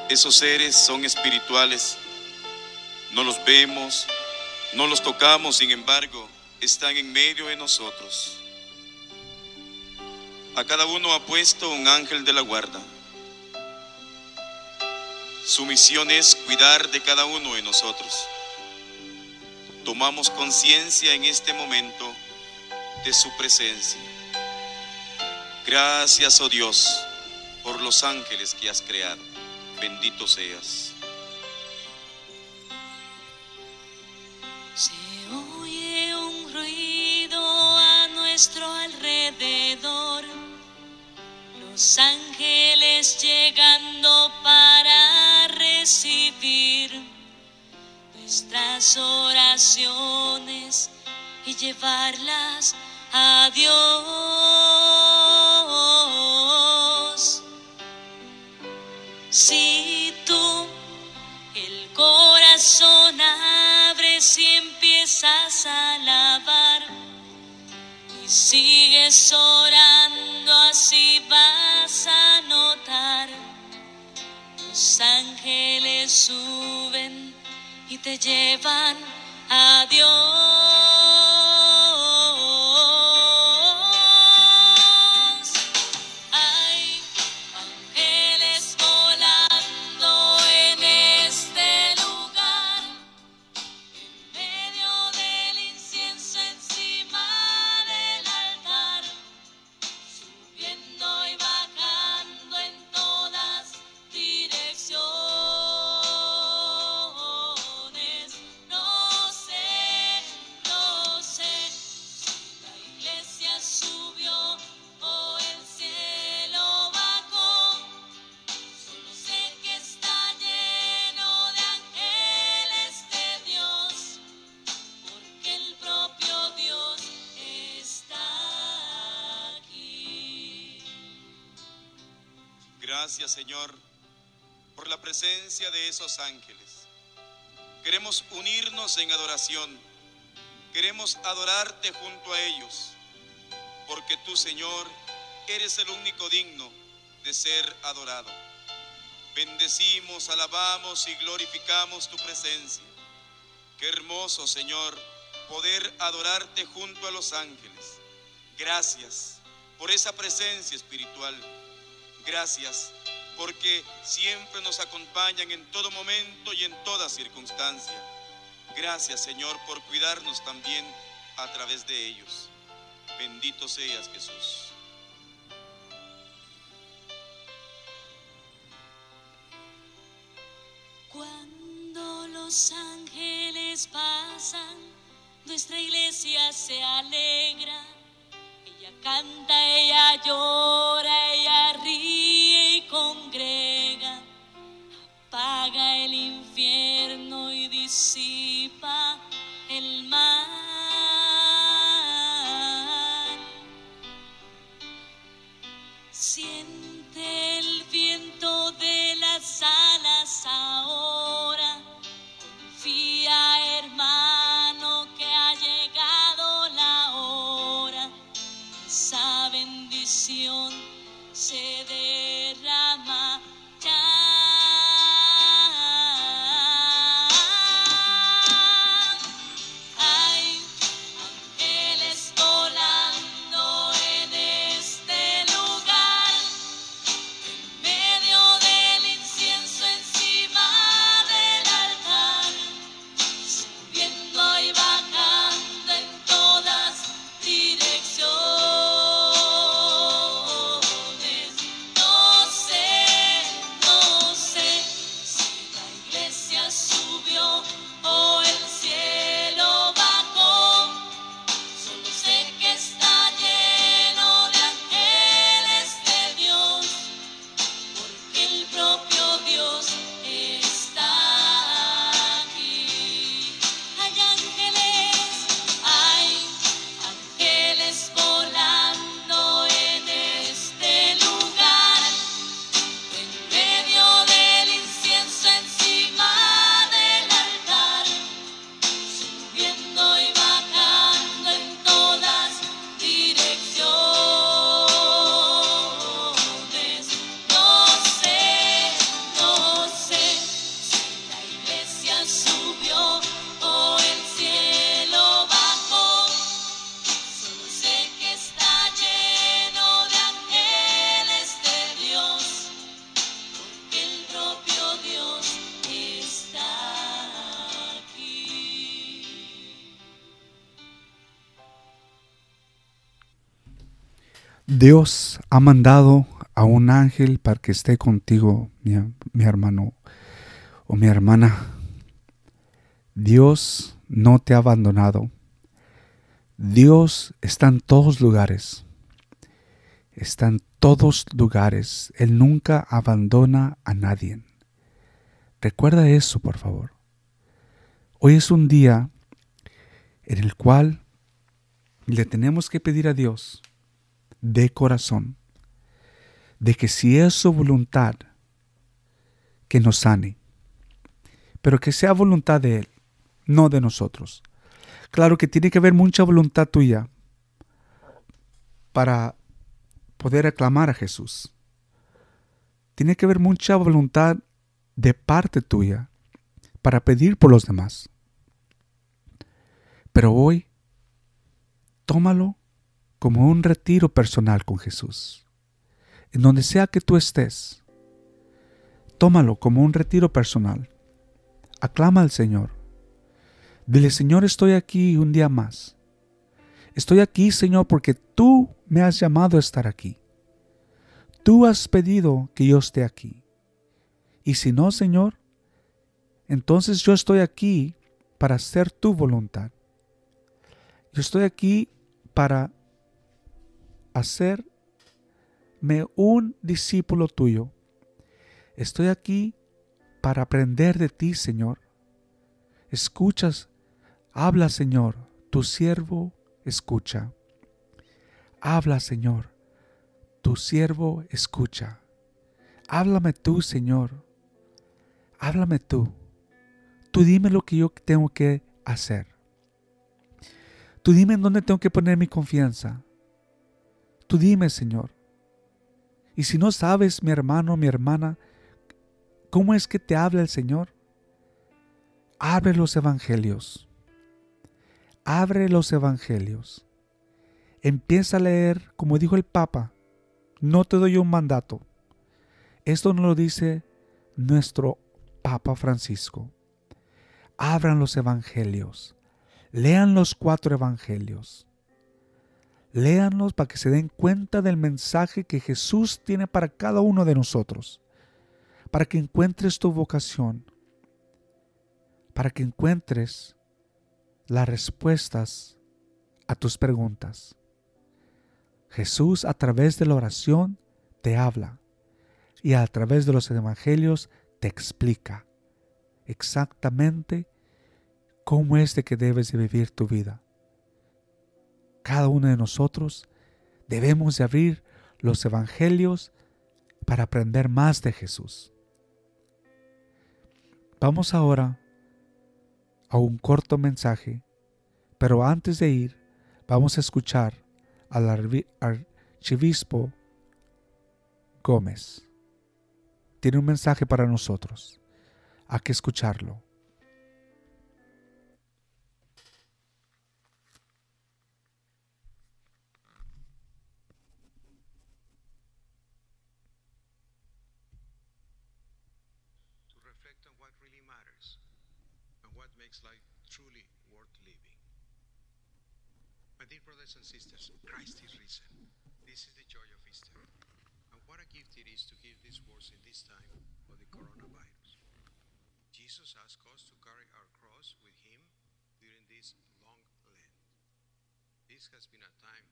Esos seres son espirituales. No los vemos, no los tocamos, sin embargo, están en medio de nosotros. A cada uno ha puesto un ángel de la guarda. Su misión es cuidar de cada uno de nosotros. Tomamos conciencia en este momento de su presencia. Gracias, oh Dios, por los ángeles que has creado. Bendito seas. Se oye un ruido a nuestro alrededor, los ángeles llegando para recibir nuestras oraciones y llevarlas a Dios. Si tú el corazón abres y empiezas a alabar y sigues orando, así vas a notar. Los ángeles suben y te llevan a Dios. De esos ángeles. Queremos unirnos en adoración. Queremos adorarte junto a ellos, porque tú, Señor, eres el único digno de ser adorado. Bendecimos, alabamos y glorificamos tu presencia. Qué hermoso, Señor, poder adorarte junto a los ángeles. Gracias por esa presencia espiritual. Gracias porque siempre nos acompañan en todo momento y en toda circunstancia. Gracias, Señor, por cuidarnos también a través de ellos. Bendito seas, Jesús. Cuando los ángeles pasan, nuestra iglesia se alegra. Ella canta, ella llora, ella ríe congrega. Apaga el infierno y disipa el mal. Siente el viento de las alas ahora. Dios ha mandado a un ángel para que esté contigo, mi, hermano o mi hermana. Dios no te ha abandonado. Dios está en todos lugares. Está en todos lugares. Él nunca abandona a nadie. Recuerda eso, por favor. Hoy es un día en el cual le tenemos que pedir a Dios de corazón, de que si es su voluntad, que nos sane, pero que sea voluntad de Él, no de nosotros. Claro que tiene que haber mucha voluntad tuya para poder aclamar a Jesús. Tiene que haber mucha voluntad de parte tuya para pedir por los demás. Pero hoy, tómalo como un retiro personal con Jesús. En donde sea que tú estés, tómalo como un retiro personal. Aclama al Señor. Dile, Señor, estoy aquí un día más. Estoy aquí, Señor, porque tú me has llamado a estar aquí. Tú has pedido que yo esté aquí. Y si no, Señor, entonces yo estoy aquí para hacer tu voluntad. Yo estoy aquí para hacerme un discípulo tuyo. Estoy aquí para aprender de ti, Señor. Escuchas, habla, Señor, tu siervo escucha. Habla, Señor, tu siervo escucha. Háblame tú, Señor. Háblame tú. Tú dime lo que yo tengo que hacer. Tú dime en dónde tengo que poner mi confianza. Tú dime, Señor. Y si no sabes, mi hermano, mi hermana, cómo es que te habla el Señor, abre los evangelios. Abre los evangelios. Empieza a leer, como dijo el Papa, no te doy un mandato. Esto nos lo dice nuestro Papa Francisco. abran los evangelios, lean los cuatro evangelios. Léanlos para que se den cuenta del mensaje que Jesús tiene para cada uno de nosotros, para que encuentres tu vocación, para que encuentres las respuestas a tus preguntas. Jesús a través de la oración te habla y a través de los evangelios te explica exactamente cómo es de que debes de vivir tu vida. Cada uno de nosotros debemos de abrir los evangelios para aprender más de Jesús. Vamos ahora a un corto mensaje, pero antes de ir, vamos a escuchar al archivispo Gómez. Tiene un mensaje para nosotros. Hay que escucharlo. Makes life truly worth living. My dear brothers and sisters, Christ is risen. This is the joy of Easter. And what a gift it is to give these words in this time of the coronavirus. Jesus asked us to carry our cross with him during this long Lent. This has been a time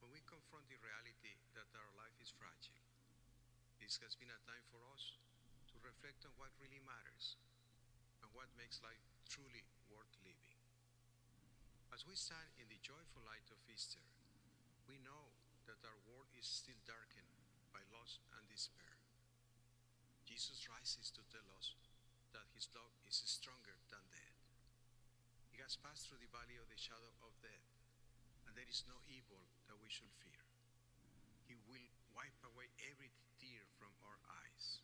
when we confront the reality that our life is fragile. This has been a time for us to reflect on what really matters and what makes life truly worth living. As we stand in the joyful light of Easter, we know that our world is still darkened by loss and despair. Jesus rises to tell us that his love is stronger than death. He has passed through the valley of the shadow of death, and there is no evil that we should fear. He will wipe away every tear from our eyes.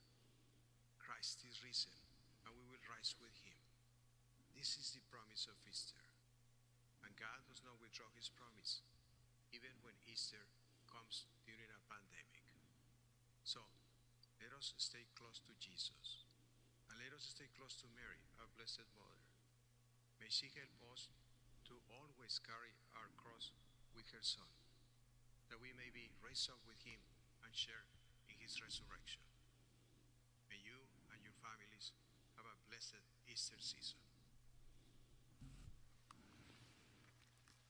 Christ is risen, and we will rise with him. This is the promise of Easter. And God does not withdraw his promise, even when Easter comes during a pandemic. So, let us stay close to Jesus, and let us stay close to Mary, our Blessed Mother. May she help us to always carry our cross with her Son, that we may be raised up with him and share in his resurrection. May you and your families have a blessed Easter season.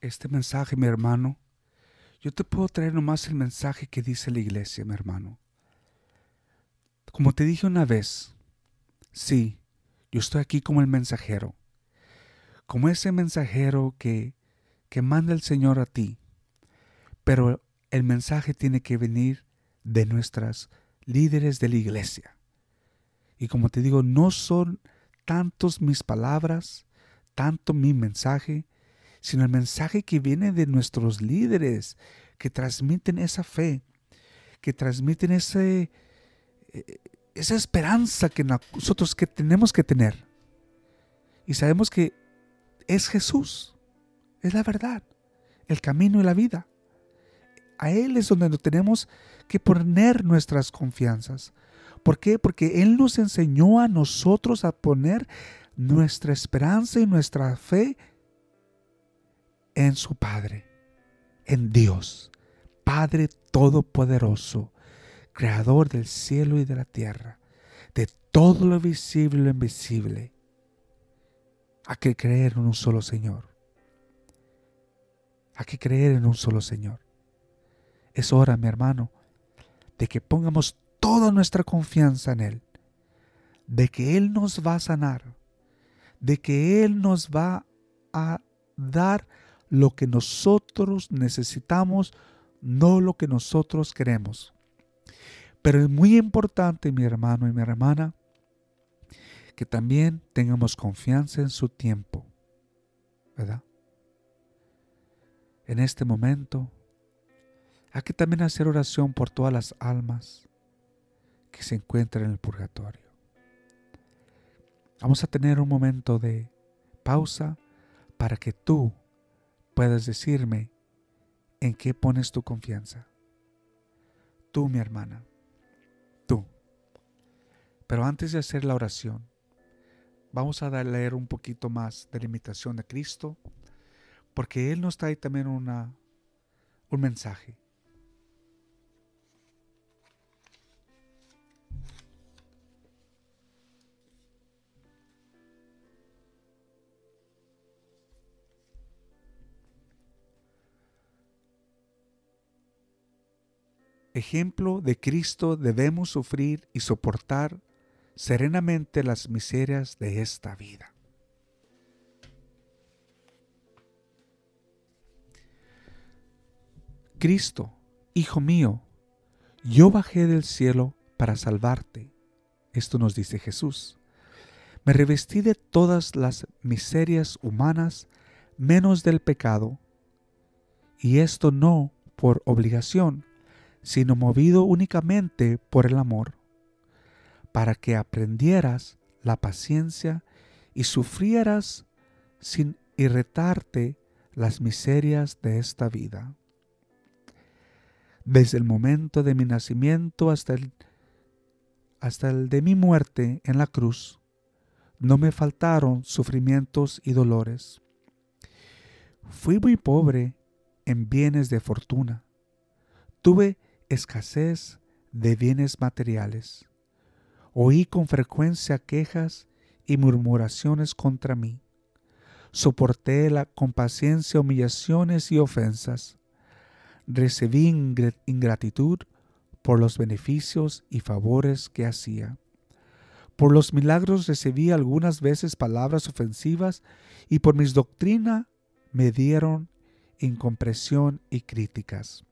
Este mensaje, mi hermano, yo te puedo traer nomás el mensaje que dice la iglesia, mi hermano. Como te dije una vez, sí, yo estoy aquí como el mensajero, como ese mensajero que, que manda el Señor a ti, pero el mensaje tiene que venir de nuestras líderes de la iglesia. Y como te digo, no son tantos mis palabras, tanto mi mensaje, sino el mensaje que viene de nuestros líderes, que transmiten esa fe, que transmiten ese, eh, esa esperanza que nosotros que tenemos que tener. Y sabemos que es Jesús, es la verdad, el camino y la vida. A Él es donde tenemos que poner nuestras confianzas. ¿Por qué? Porque Él nos enseñó a nosotros a poner nuestra esperanza y nuestra fe en su Padre, en Dios, Padre Todopoderoso, Creador del cielo y de la tierra, de todo lo visible y lo invisible. Hay que creer en un solo Señor. Hay que creer en un solo Señor. Es hora, mi hermano, de que pongamos toda nuestra confianza en Él, de que Él nos va a sanar, de que Él nos va a dar lo que nosotros necesitamos, no lo que nosotros queremos. Pero es muy importante, mi hermano y mi hermana, que también tengamos confianza en su tiempo, ¿verdad? En este momento, hay que también hacer oración por todas las almas que se encuentran en el purgatorio. Vamos a tener un momento de pausa para que tú puedas decirme en qué pones tu confianza. Tú, mi hermana, tú. Pero antes de hacer la oración, vamos a leer un poquito más de la imitación de Cristo, porque Él nos trae también una, un mensaje. Ejemplo de Cristo debemos sufrir y soportar serenamente las miserias de esta vida. Cristo, Hijo mío, yo bajé del cielo para salvarte. Esto nos dice Jesús. Me revestí de todas las miserias humanas menos del pecado, y esto no por obligación, sino movido únicamente por el amor, para que aprendieras la paciencia y sufrieras sin irritarte las miserias de esta vida. Desde el momento de mi nacimiento hasta el, hasta el de mi muerte en la cruz, no me faltaron sufrimientos y dolores. Fui muy pobre en bienes de fortuna. Tuve escasez de bienes materiales. Oí con frecuencia quejas y murmuraciones contra mí. Soporté la, con paciencia humillaciones y ofensas. Recibí ingr- ingratitud por los beneficios y favores que hacía. Por los milagros recibí algunas veces palabras ofensivas y por mis doctrina me dieron incompresión y críticas.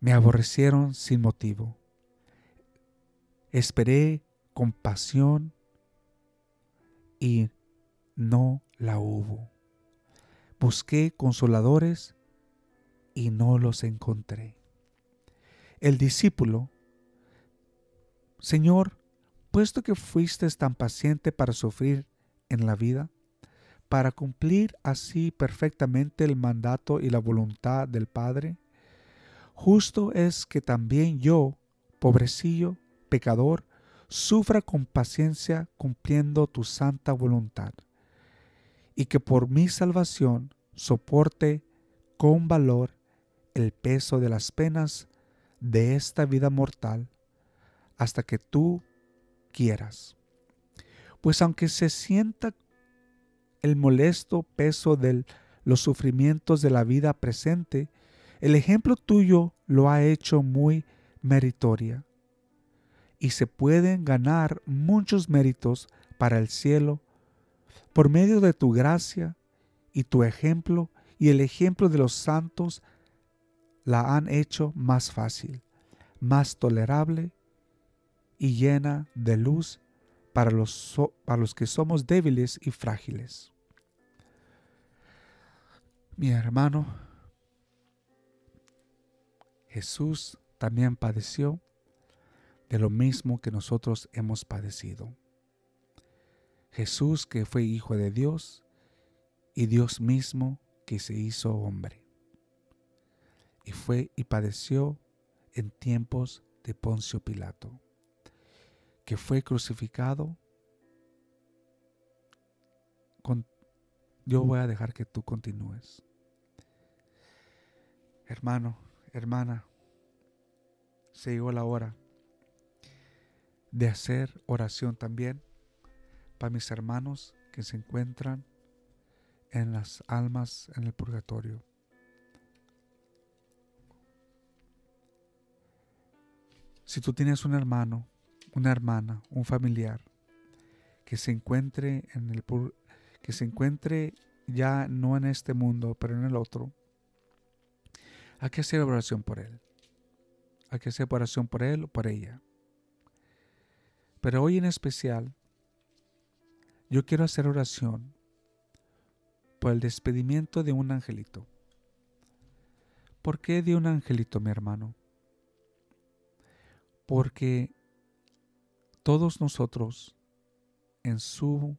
Me aborrecieron sin motivo. Esperé compasión y no la hubo. Busqué consoladores y no los encontré. El discípulo, Señor, puesto que fuiste tan paciente para sufrir en la vida, para cumplir así perfectamente el mandato y la voluntad del Padre, justo es que también yo, pobrecillo, pecador, sufra con paciencia cumpliendo tu santa voluntad, y que por mi salvación soporte con valor el peso de las penas de esta vida mortal hasta que tú quieras. Pues aunque se sienta el molesto peso de los sufrimientos de la vida presente, el ejemplo tuyo lo ha hecho muy meritoria y se pueden ganar muchos méritos para el cielo por medio de tu gracia y tu ejemplo y el ejemplo de los santos la han hecho más fácil, más tolerable y llena de luz para los, so- para los que somos débiles y frágiles. Mi hermano, Jesús también padeció de lo mismo que nosotros hemos padecido. Jesús que fue hijo de Dios y Dios mismo que se hizo hombre. Y fue y padeció en tiempos de Poncio Pilato, que fue crucificado. Yo voy a dejar que tú continúes. Hermano, hermana, se llegó la hora de hacer oración también para mis hermanos que se encuentran en las almas en el purgatorio. Si tú tienes un hermano, una hermana, un familiar que se encuentre en el que se encuentre ya no en este mundo, pero en el otro, hay que hacer oración por él. Hay que hacer oración por él o por ella. Pero hoy en especial, yo quiero hacer oración por el despedimiento de un angelito. ¿Por qué de un angelito, mi hermano? Porque todos nosotros, en su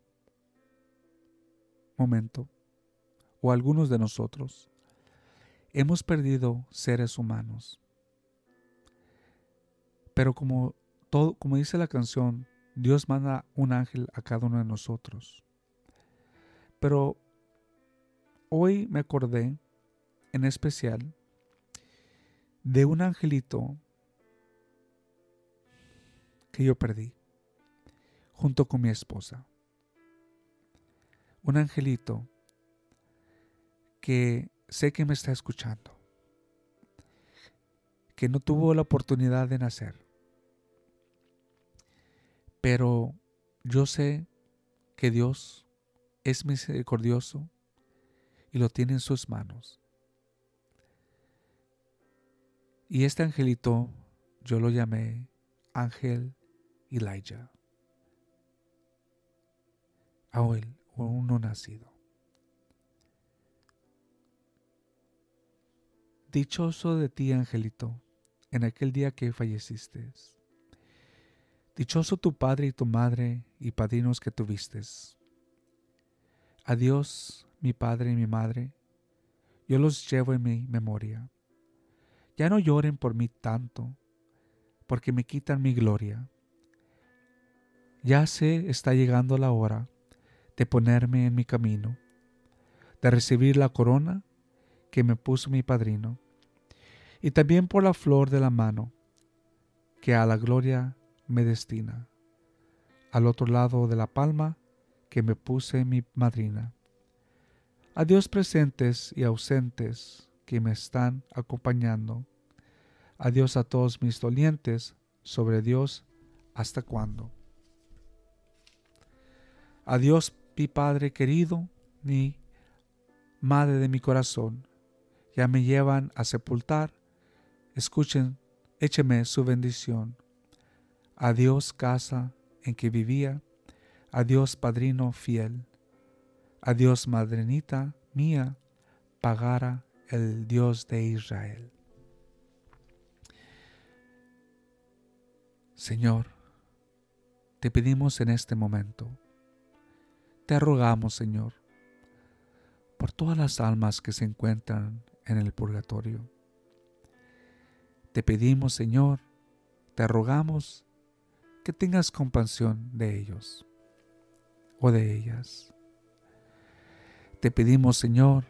momento, o algunos de nosotros, hemos perdido seres humanos. Pero como todo, como dice la canción Dios manda un ángel a cada uno de nosotros. Pero hoy me acordé en especial de un angelito que yo perdí junto con mi esposa. Un angelito que sé que me está escuchando, que no tuvo la oportunidad de nacer, pero yo sé que Dios es misericordioso y lo tiene en sus manos. Y este angelito yo lo llamé Ángel Elijah. Aún, aún no nacido. Dichoso de ti, angelito, en aquel día que falleciste. Dichoso tu padre y tu madre y padrinos que tuviste. Adiós, mi padre y mi madre, yo los llevo en mi memoria. Ya no lloren por mí tanto, porque me quitan mi gloria. Ya se está llegando la hora de ponerme en mi camino, de recibir la corona que me puso mi padrino, y también por la flor de la mano que a la gloria me destina, al otro lado de la palma que me puse mi madrina. Adiós presentes y ausentes que me están acompañando. Adiós a todos mis dolientes, sobre Dios, ¿hasta cuándo? Adiós, mi Padre querido, mi Madre de mi corazón. Ya me llevan a sepultar. Escuchen, écheme su bendición. Adiós, casa en que vivía. Adiós, padrino fiel. Adiós, madrenita mía, pagara el Dios de Israel. Señor, te pedimos en este momento, te rogamos, Señor, por todas las almas que se encuentran en el purgatorio. Te pedimos, Señor, te rogamos que tengas compasión de ellos o de ellas. Te pedimos, Señor,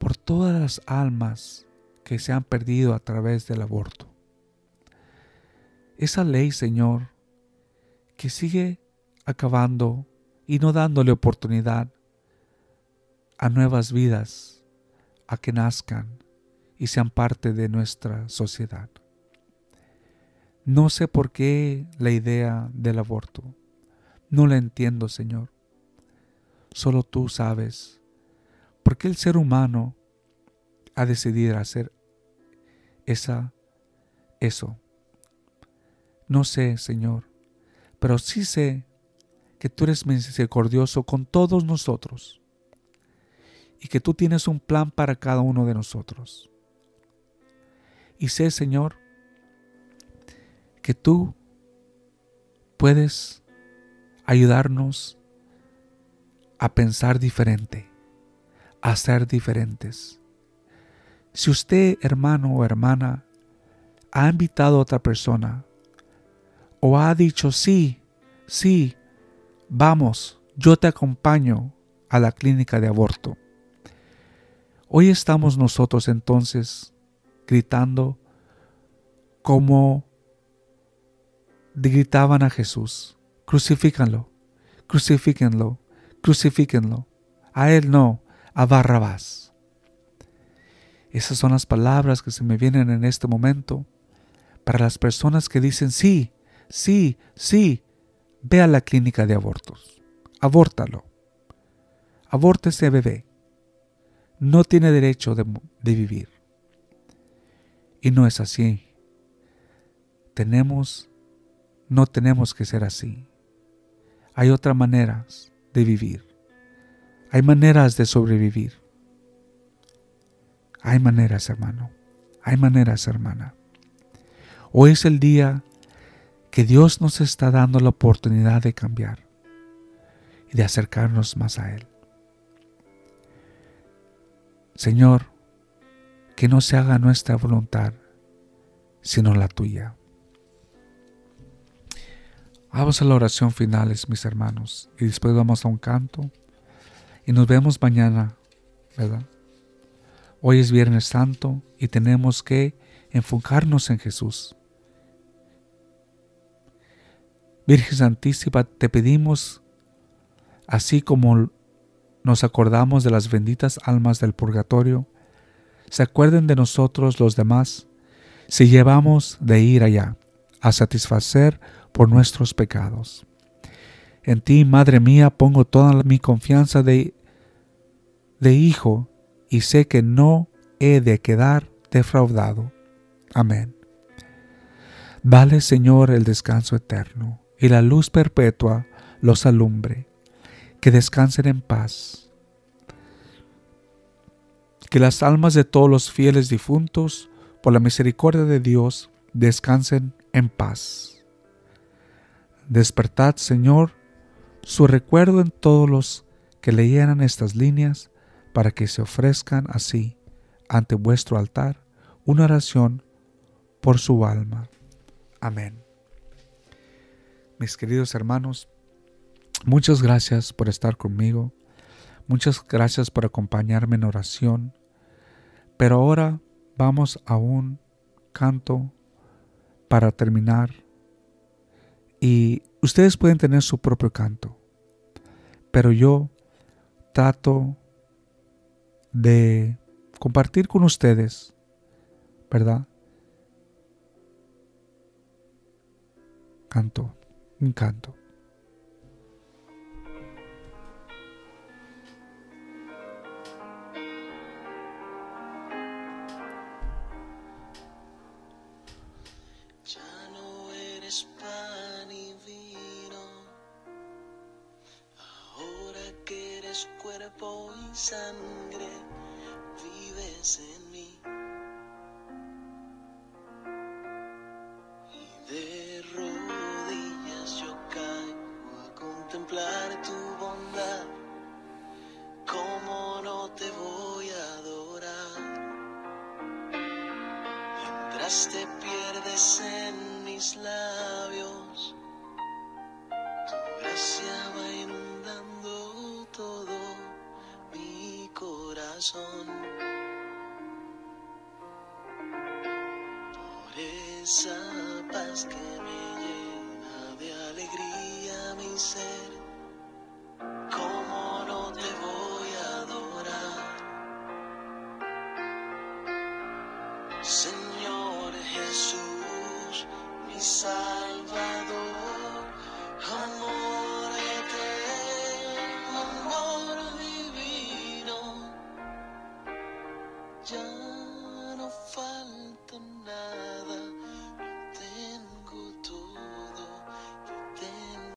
por todas las almas que se han perdido a través del aborto. Esa ley, Señor, que sigue acabando y no dándole oportunidad a nuevas vidas, a que nazcan y sean parte de nuestra sociedad. No sé por qué la idea del aborto. No la entiendo, Señor. Solo tú sabes por qué el ser humano ha decidido hacer esa, eso. No sé, Señor, pero sí sé que tú eres misericordioso con todos nosotros y que tú tienes un plan para cada uno de nosotros. Y sé, Señor, que tú puedes ayudarnos a pensar diferente, a ser diferentes. Si usted, hermano o hermana, ha invitado a otra persona o ha dicho, sí, sí, vamos, yo te acompaño a la clínica de aborto. Hoy estamos nosotros entonces gritando como gritaban a Jesús, crucifícanlo, crucifíquenlo, crucifíquenlo. A él no, a Barrabás. Esas son las palabras que se me vienen en este momento para las personas que dicen, sí, sí, sí, ve a la clínica de abortos, abórtalo, aborte ese bebé, no tiene derecho de, de vivir. Y no es así. Tenemos, no tenemos que ser así. Hay otras maneras de vivir. Hay maneras de sobrevivir. Hay maneras, hermano. Hay maneras, hermana. Hoy es el día que Dios nos está dando la oportunidad de cambiar y de acercarnos más a Él. Señor, que no se haga nuestra voluntad, sino la tuya. Vamos a la oración finales, mis hermanos, y después vamos a un canto y nos vemos mañana, ¿verdad? Hoy es Viernes Santo y tenemos que enfocarnos en Jesús. Virgen Santísima, te pedimos, así como nos acordamos de las benditas almas del purgatorio, se acuerden de nosotros los demás, si llevamos de ir allá a satisfacer por nuestros pecados. En ti, Madre mía, pongo toda mi confianza de, de hijo y sé que no he de quedar defraudado. Amén. Dale, Señor, el descanso eterno y la luz perpetua los alumbre, que descansen en paz. Que las almas de todos los fieles difuntos, por la misericordia de Dios, descansen en paz. Despertad, Señor, su recuerdo en todos los que leyeran estas líneas, para que se ofrezcan así ante vuestro altar una oración por su alma. Amén. Mis queridos hermanos, muchas gracias por estar conmigo, muchas gracias por acompañarme en oración, pero ahora vamos a un canto para terminar y ustedes pueden tener su propio canto, pero yo trato de compartir con ustedes, ¿verdad? Canto un canto. Sangre, vives en